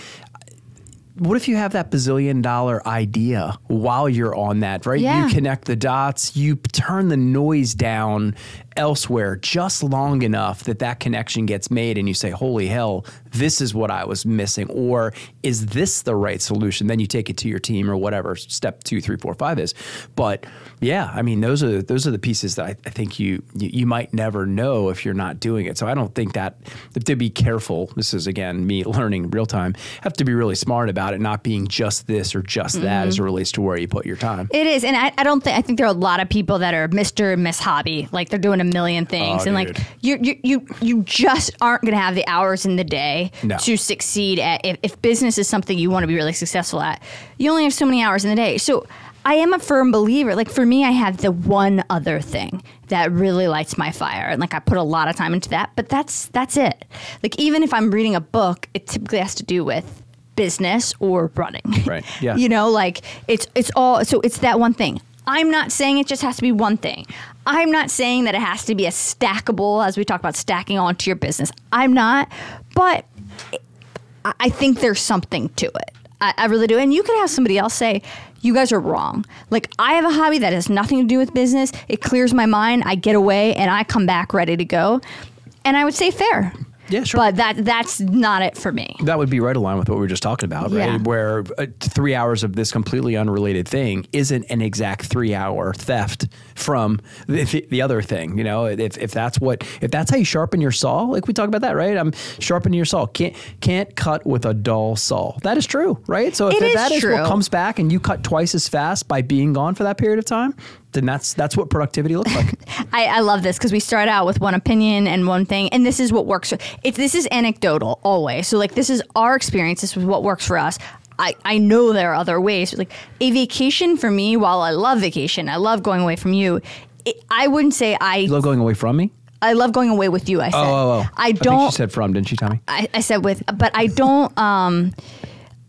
what if you have that bazillion dollar idea while you're on that, right? Yeah. You connect the dots, you turn the noise down elsewhere just long enough that that connection gets made and you say, holy hell, this is what I was missing. Or is this the right solution? Then you take it to your team or whatever step two, three, four, five is. But yeah, I mean, those are those are the pieces that I, I think you, you, you might never know if you're not doing it. So I don't think that to be careful. This is again me learning real time. Have to be really smart about it, not being just this or just mm-hmm. that as it relates to where you put your time. It is, and I, I don't think I think there are a lot of people that are Mister and Miss Hobby, like they're doing a million things, oh, and dude. like you you you you just aren't going to have the hours in the day no. to succeed at. If, if business is something you want to be really successful at, you only have so many hours in the day. So I am a firm believer. Like for me, I have the one other thing that really lights my fire, and like I put a lot of time into that. But that's that's it. Like even if I'm reading a book, it typically has to do with business or running. Right. Yeah. you know, like it's it's all so it's that one thing. I'm not saying it just has to be one thing. I'm not saying that it has to be a stackable, as we talk about stacking onto your business. I'm not, but I think there's something to it. I, I really do. And you could have somebody else say, you guys are wrong. Like, I have a hobby that has nothing to do with business. It clears my mind. I get away and I come back ready to go. And I would say fair. Yeah, sure. But that that's not it for me. That would be right aligned with what we were just talking about, right? Yeah. Where uh, three hours of this completely unrelated thing isn't an exact three hour theft from the, the, other thing. You know, if, if that's what if that's how you sharpen your saw, like we talk about that, right? I'm sharpening your saw. Can't can't cut with a dull saw. That is true, right? So if it that is is what comes back and you cut twice as fast by being gone for that period of time, then that's that's what productivity looks like. I, I, love this because we start out with one opinion and one thing, and this is what works. If this is anecdotal always, so like this is our experience. This is what works for us. I, I know there are other ways. Like a vacation for me, while I love vacation, I love going away from you. It, I wouldn't say I you love going away from me. I love going away with you. I said. Oh, oh, oh. I don't. I she said from, didn't she, Tommy? I, I said with, but I don't. Um,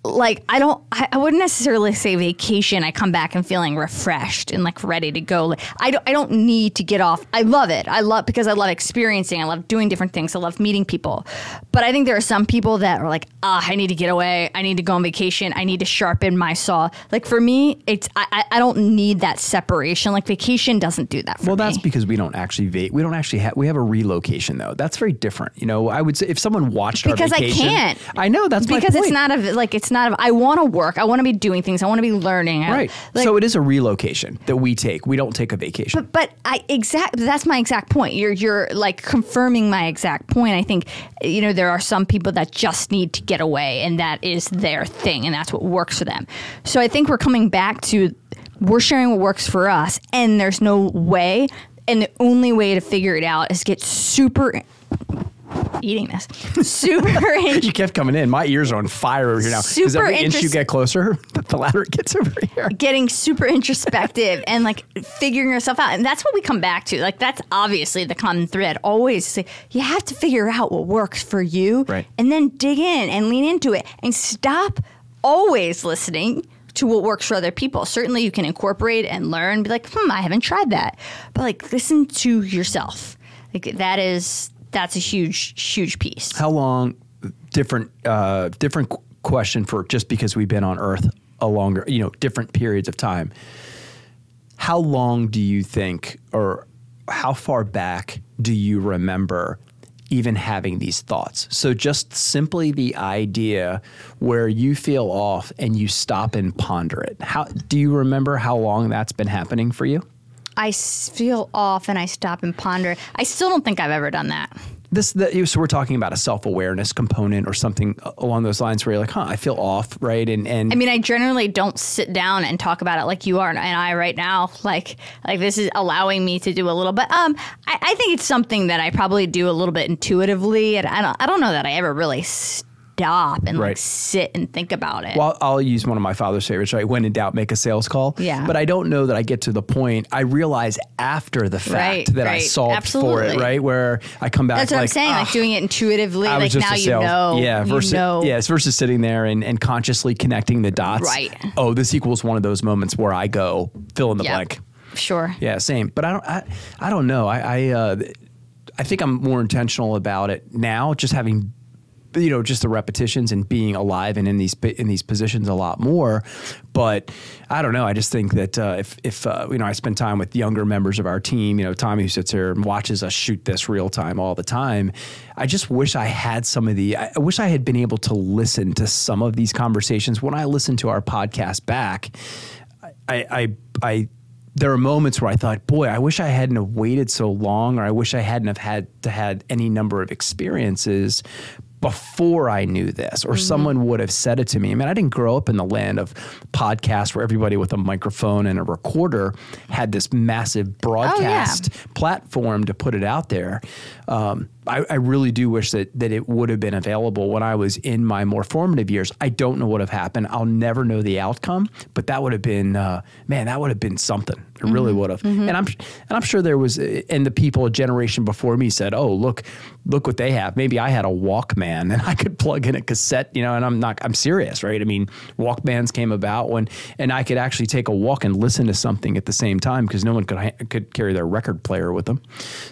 like I don't I, I, wouldn't necessarily say vacation. I come back and feeling refreshed and like ready to go. Like, I don't I don't need to get off. I love it. I love because I love experiencing. I love doing different things. I love meeting people. But I think there are some people that are like, ah, I need to get away. I need to go on vacation. I need to sharpen my saw. Like for me, it's I, I don't need that separation. Like vacation doesn't do that well, me. Well, that's because we don't actually va- we don't actually have we have a relocation though. That's very different. You know, I would say if someone watched because our vacation, Because I can't. I know that's because it's not a like it's not. I want to work. I want to be doing things. I want to be learning. I- Right. like- so it is a relocation that we take. We don't take a vacation. but I exact that's my exact point. You're you're like confirming my exact point. I think you know there are some people that just need to get away and that is their thing and that's what works for them. So I think we're coming back to we're sharing what works for us and there's no way and the only way to figure it out is get super eating this. Super you kept coming in. My ears are on fire over here now. Super every inch you get closer, the louder it gets over here. getting super introspective and like figuring yourself out. And that's what we come back to. Like that's obviously the common thread. Always say you have to figure out what works for you Right. and then dig in and lean into it and stop always listening to what works for other people. Certainly you can incorporate and learn, be like, hmm, I haven't tried that. But like listen to yourself. Like that is that's a huge, huge piece. How long? Different, uh, different question for just because we've been on Earth a longer, you know, different periods of time. How long do you think, or how far back do you remember even having these thoughts? So just simply the idea where you feel off and you stop and ponder it. How do you remember how long that's been happening for you? I feel off and I stop and ponder. I still don't think I've ever done that. this the, so we're talking about a self-awareness component or something along those lines where you're like huh i feel off right and and I mean, I generally don't sit down and talk about it like you are and I right now. Like, like this is allowing me to do a little bit. Um, I, I think it's something that I probably do a little bit intuitively, and I don't, I don't know that I ever really stop and like Right. sit and think about it. well, I'll use one of my father's favorites, right? When in doubt, make a sales call. Yeah. But I don't know that I get to the point. I realize after the fact Right, that I right. solved for it, Absolutely. right? Where I come back That's what like, I'm saying. "Ah, like doing it intuitively. I was Like just now a you sales. know. Yeah, versus you know. yes, versus sitting there and, and consciously connecting the dots. Right. Oh, this equals one of those moments where I go fill in the blank. Sure. Yeah, same. But I don't. I, I don't know. I I, uh, I think I'm more intentional about it now. Just having, you know, just the repetitions and being alive and in these in these positions a lot more. But I don't know. I just think that uh, if if uh, you know, I spend time with younger members of our team. You know, Tommy who sits here and watches us shoot this real time all the time. I just wish I had some of the. I wish I had been able to listen to some of these conversations when I listen to our podcast back. I, I, I, there are moments where I thought, boy, I wish I hadn't have waited so long, or I wish I hadn't have had to had any number of experiences before I knew this, or someone would have said it to me. I mean, I didn't grow up in the land of podcasts where everybody with a microphone and a recorder had this massive broadcast platform to put it out there. Um, I, I really do wish that that it would have been available when I was in my more formative years. I don't know what have happened. I'll never know the outcome, but that would have been uh, man, that would have been something. It really mm-hmm. would have. Mm-hmm. And I'm and I'm sure there was, uh, and the people a generation before me said, "Oh, look, look what they have." Maybe I had a Walkman and I could plug in a cassette, you know. And I'm not, I'm serious, right? I mean, Walkmans came about when, and I could actually take a walk and listen to something at the same time because no one could could carry their record player with them.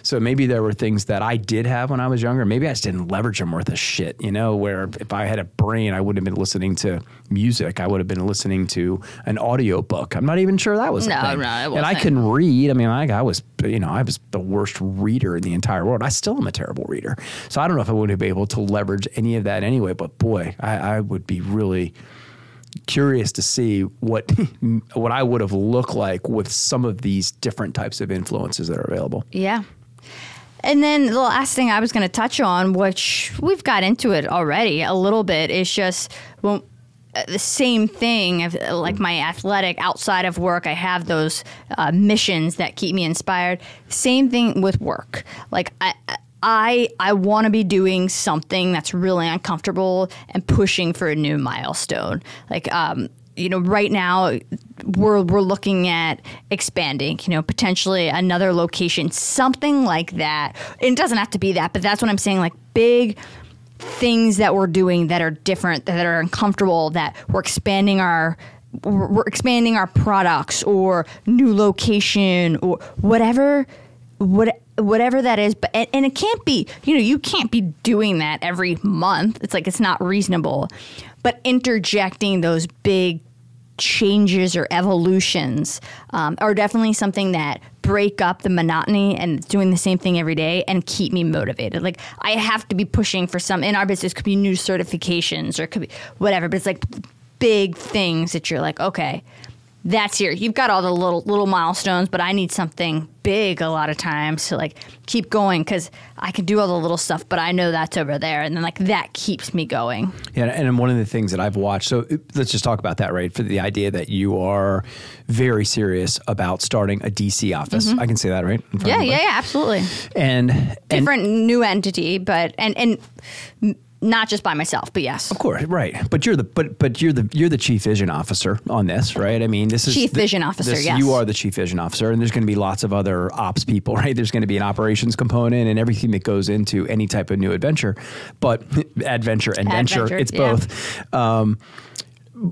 So maybe there were things that I did have when I was younger. Maybe I just didn't leverage them worth a shit, you know. Where if I had a brain, I wouldn't have been listening to music. I would have been listening to an audio book. I'm not even sure that was a No, thing. no, it and I couldn't read. I mean, I, I was, you know, I was the worst reader in the entire world. I still am a terrible reader. So I don't know if I would have been able to leverage any of that anyway. But boy, I, I would be really curious to see what what I would have looked like with some of these different types of influences that are available. Yeah. And then the last thing I was going to touch on, which we've got into it already a little bit, is just well, uh, the same thing. uh, Like my athletic outside of work, I have those uh, missions that keep me inspired. Same thing with work. Like I. I I want to be doing something that's really uncomfortable and pushing for a new milestone. Like um, you know, right now we're we're looking at expanding, you know, potentially another location, something like that. It doesn't have to be that, but that's what I'm saying. Like big things that we're doing that are different, that are uncomfortable, that we're expanding our we're expanding our products or new location or whatever what whatever that is but and, and it can't be you know you can't be doing that every month it's like it's not reasonable but interjecting those big changes or evolutions um, are definitely something that break up the monotony and doing the same thing every day and keep me motivated. Like I have to be pushing for some in our business could be new certifications or could be whatever, but it's like big things that you're like, okay, that's here. You've got all the little little milestones, but I need something big a lot of times to like keep going because I can do all the little stuff, but I know that's over there, and then like that keeps me going. Yeah, and one of the things that I've watched. So let's just talk about that, right? For the idea that you are very serious about starting a DC office. Mm-hmm. I can say that, right? In front of Yeah, yeah, yeah, absolutely. And, and Different new entity, but and and not just by myself, but yes. Of course, right. But you're the but but you're the you're the chief vision officer on this, right? I mean, this is Chief the- vision officer, this- yes. You are the chief vision officer, and there's going to be lots of other ops people, right? There's going to be an operations component and everything that goes into any type of new adventure. But adventure and venture, Adventure, it's yeah. both. Um,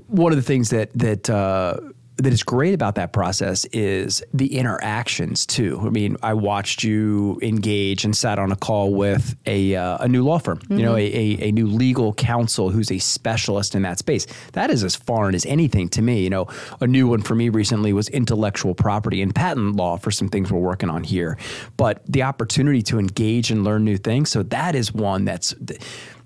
one of the things that that uh, that is great about that process is the interactions too. I mean, I watched you engage and sat on a call with a uh, a new law firm, you know, a, a, a new legal counsel who's a specialist in that space. That is as foreign as anything to me. You know, a new one for me recently was intellectual property and patent law for some things we're working on here. But the opportunity to engage and learn new things, so that is one that's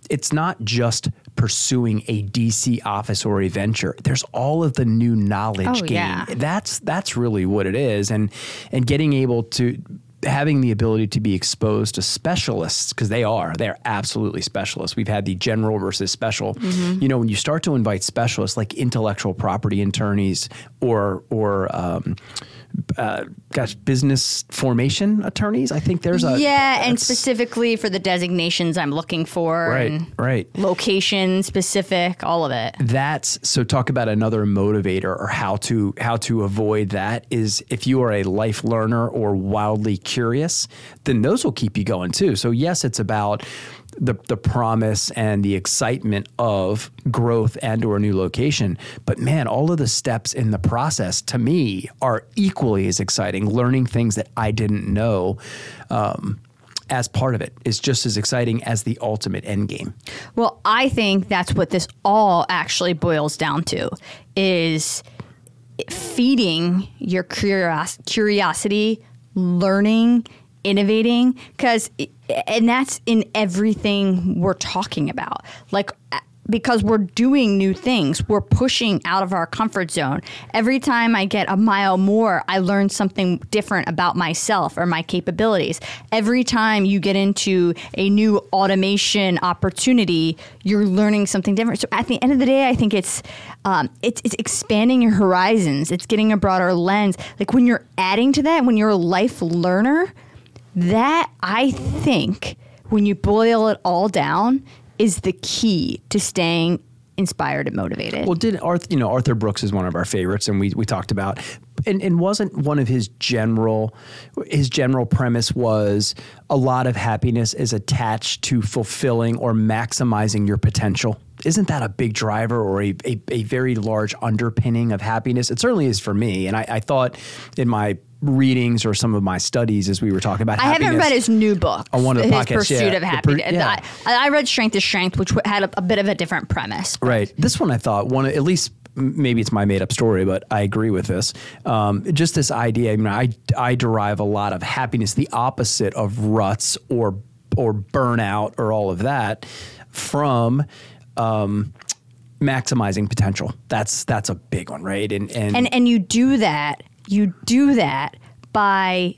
it's not just pursuing a DC office or a venture. There's all of the new knowledge Oh, gained. yeah. That's that's really what it is, and and getting able to having the ability to be exposed to specialists because they are they're absolutely specialists we've had the general versus special you know when you start to invite specialists like intellectual property attorneys or or um, uh, gosh business formation attorneys. I think there's a yeah, and specifically for the designations I'm looking for, right and right. location specific, all of it. that's so talk about another motivator or how to how to avoid that is if you are a life learner or wildly curious then those will keep you going too. So yes it's about the, the promise and the excitement of growth and or a new location. But man all of the steps in the process to me are equally as exciting. Learning things that i didn't know um, as part of it is just as exciting as the ultimate end game Well, I think that's what this all actually boils down to is feeding your curios- curiosity, learning, innovating cuz and that's in everything we're talking about. Like because we're doing new things, we're pushing out of our comfort zone. Every time I get a mile more, I learn something different about myself or my capabilities. Every time you get into a new automation opportunity, you're learning something different. So at the end of the day, I think it's um, it's, it's expanding your horizons. It's getting a broader lens. Like when you're adding to that, when you're a life learner, that I think when you boil it all down is the key to staying inspired and motivated. Well, did Arthur? You know, Arthur Brooks is one of our favorites, and we we talked about, and, and wasn't one of his general, his general premise was a lot of happiness is attached to fulfilling or maximizing your potential. Isn't that a big driver or a, a, a very large underpinning of happiness? It certainly is for me, and I, I thought in my readings or some of my studies as we were talking about I haven't read his new book. On one of the his podcasts, Pursuit yeah. of The per- yeah. I, I read Strength is Strength, which had a, a bit of a different premise. Right. This one I thought one at least maybe it's my made up story, but I agree with this. Um, just this idea. I mean, I I derive a lot of happiness, the opposite of ruts or or burnout or all of that, from. Um, maximizing potential that's that's a big one right and and, and and you do that you do that by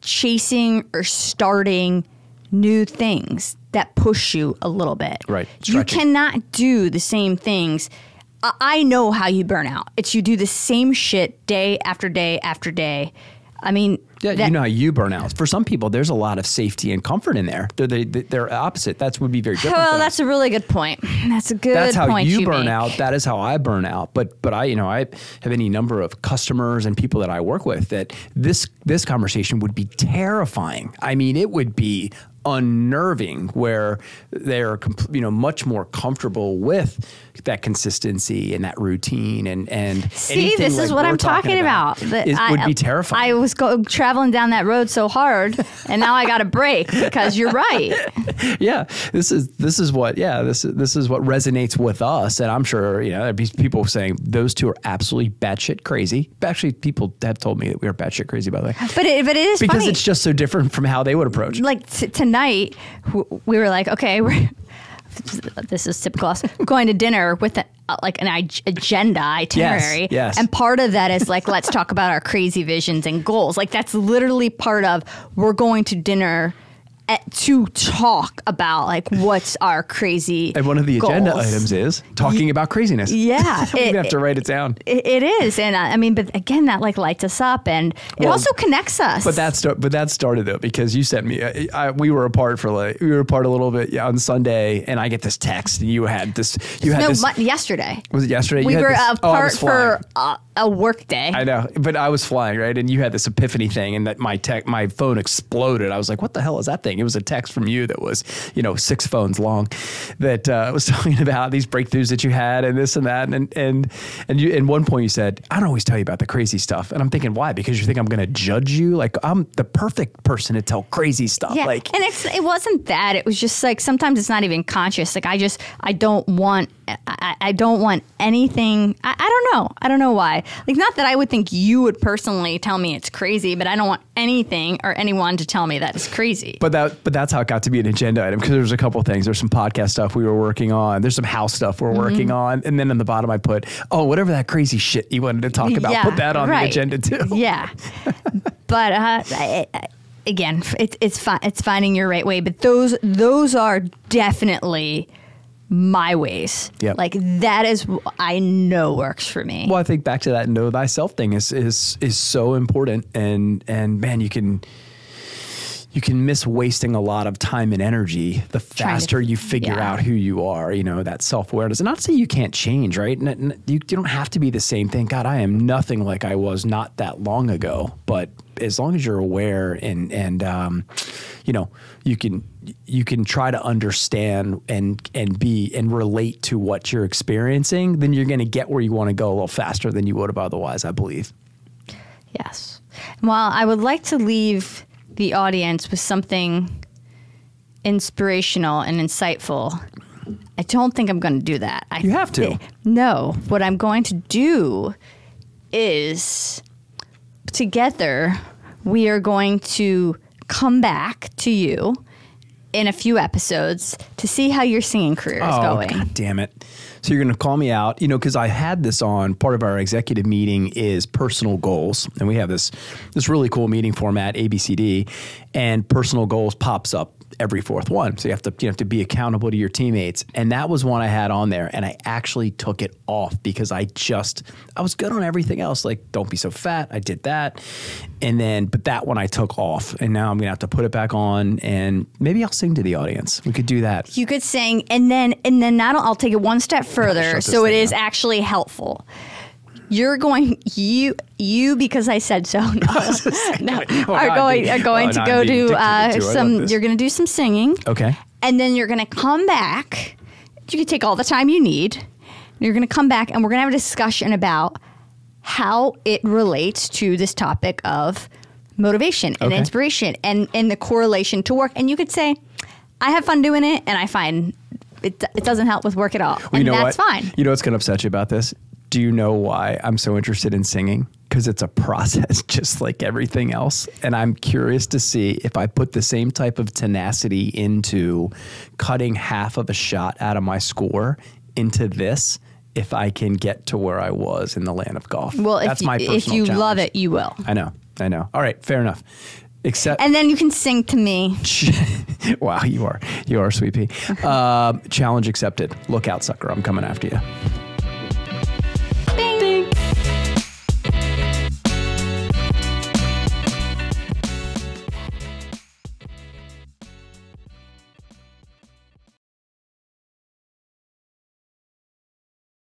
chasing or starting new things that push you a little bit Right. you cannot do the same things I- I know how you burn out. It's you do the same shit day after day after day. I mean, Yeah, that- you know how you burn out. For some people, there's a lot of safety and comfort in there. They're they, they're opposite. That's would be very different. Well, that's a really good point. That's a good that's how point. you burn make. out. That is how I burn out. But but I you know I have any number of customers and people that I work with that this this conversation would be terrifying. I mean, it would be unnerving where they're you know much more comfortable with that consistency and that routine and and See, this like is what I'm talking about. That is- I- would be terrifying. I was go, traveling down that road so hard, and now I got to break because you're right. yeah, this is this is what yeah this is this is what resonates with us, and I'm sure you know there'd be people saying those two are absolutely batshit crazy. Actually, people have told me that we are batshit crazy by the way, But it, but it is because funny. it's just so different from how they would approach. like t- tonight, w- we were like, okay, we're. This is typical us going to dinner with a, uh, like an ag- agenda itinerary, yes. and part of that is like let's talk about our crazy visions and goals. Like that's literally part of we're going to dinner to talk about like what's our crazy. And one of the agenda items is talking about craziness. Yeah, we it- have to write it down. It, it is, and uh, I mean, but again, that like lights us up, and it Well, also connects us. But that start, but that started though because you sent me. I, I, we were apart for like we were apart a little bit on Sunday, and I get this text, and you had this. You had no, this. yesterday was it yesterday? we You had were this- oh, apart flying. for uh, a work day. I know, but I was flying right, and you had this epiphany thing, and that my tech, my phone exploded. I was like, "What the hell is that thing?" It was a text from you that was, you know, six phones long, that uh, was talking about these breakthroughs that you had, and this and that, and and and you. In one point, you said, "I don't always tell you about the crazy stuff," and I'm thinking, why? Because you think I'm going to judge you? Like I'm the perfect person to tell crazy stuff. Yeah, Like and it's it wasn't that. It was just like sometimes it's not even conscious. Like I just I don't want I, I don't want anything. I, I don't know. I don't know why. Like not that I would think you would personally tell me it's crazy, but I don't want anything or anyone to tell me that it's crazy. But that, but that's how it got to be an agenda item because there's a couple things. There's some podcast stuff we were working on. There's some house stuff we're working Mm-hmm. on, and then in the bottom I put, oh, whatever that crazy shit you wanted to talk about, Yeah, put that on right. the agenda too. yeah, but uh, I, again, it, it's fi- it's finding your right way. But those those are definitely my ways. Yep. Like that is I know works for me. Well, I think back to that know thyself thing is is is so important, and and man, you can you can miss wasting a lot of time and energy the Trying to- faster you figure yeah. out who you are. You know that self awareness, and not to say you can't change, right? N- n- you, you don't have to be the same thing. God, I am nothing like I was not that long ago, but as long as you're aware and and um, you know you can you can try to understand and and be and relate to what you're experiencing, then you're going to get where you want to go a little faster than you would have otherwise. I believe. Yes. Well, I would like to leave the audience with something inspirational and insightful. I don't think I'm going to do that. I You have to. thi- no. What I'm going to do is together we are going to come back to you in a few episodes to see how your singing career is oh, going. Oh, God damn it. So you're going to call me out, you know, because I had this on part of our executive meeting is personal goals. And we have this this really cool meeting format, ABCD, and personal goals pops up every fourth one. So you have to you have to be accountable to your teammates. And that was one I had on there and I actually took it off because I just I was good on everything else. Like don't be so fat. I did that. And then but that one I took off. And now I'm gonna have to put it back on and maybe I'll sing to the audience. We could do that. You could sing, and then and then not. I'll take it one step further, so it is down. actually helpful. You're going you you because I said so. No, no Oh, are going are going oh, to no, go to uh, to. Some. You're going to do some singing, Okay. and then you're going to come back. You can take all the time you need. You're going to come back, and we're going to have a discussion about how it relates to this topic of motivation and Okay. inspiration and and the correlation to work. And you could say, I have fun doing it, and I find it, it doesn't help with work at all, Well, and you know that's what? fine. You know what's going to upset you about this? Do you know why I'm so interested in singing? Because it's a process just like everything else. And I'm curious to see if I put the same type of tenacity into cutting half of a shot out of my score into this, if I can get to where I was in the land of golf. Well, That's you, my if personal you love it, you will. I know. I know. All right. Fair enough. Except And then you can sing to me. wow, you are you are sweet pea. Um, challenge accepted. Look out, sucker! I'm coming after you.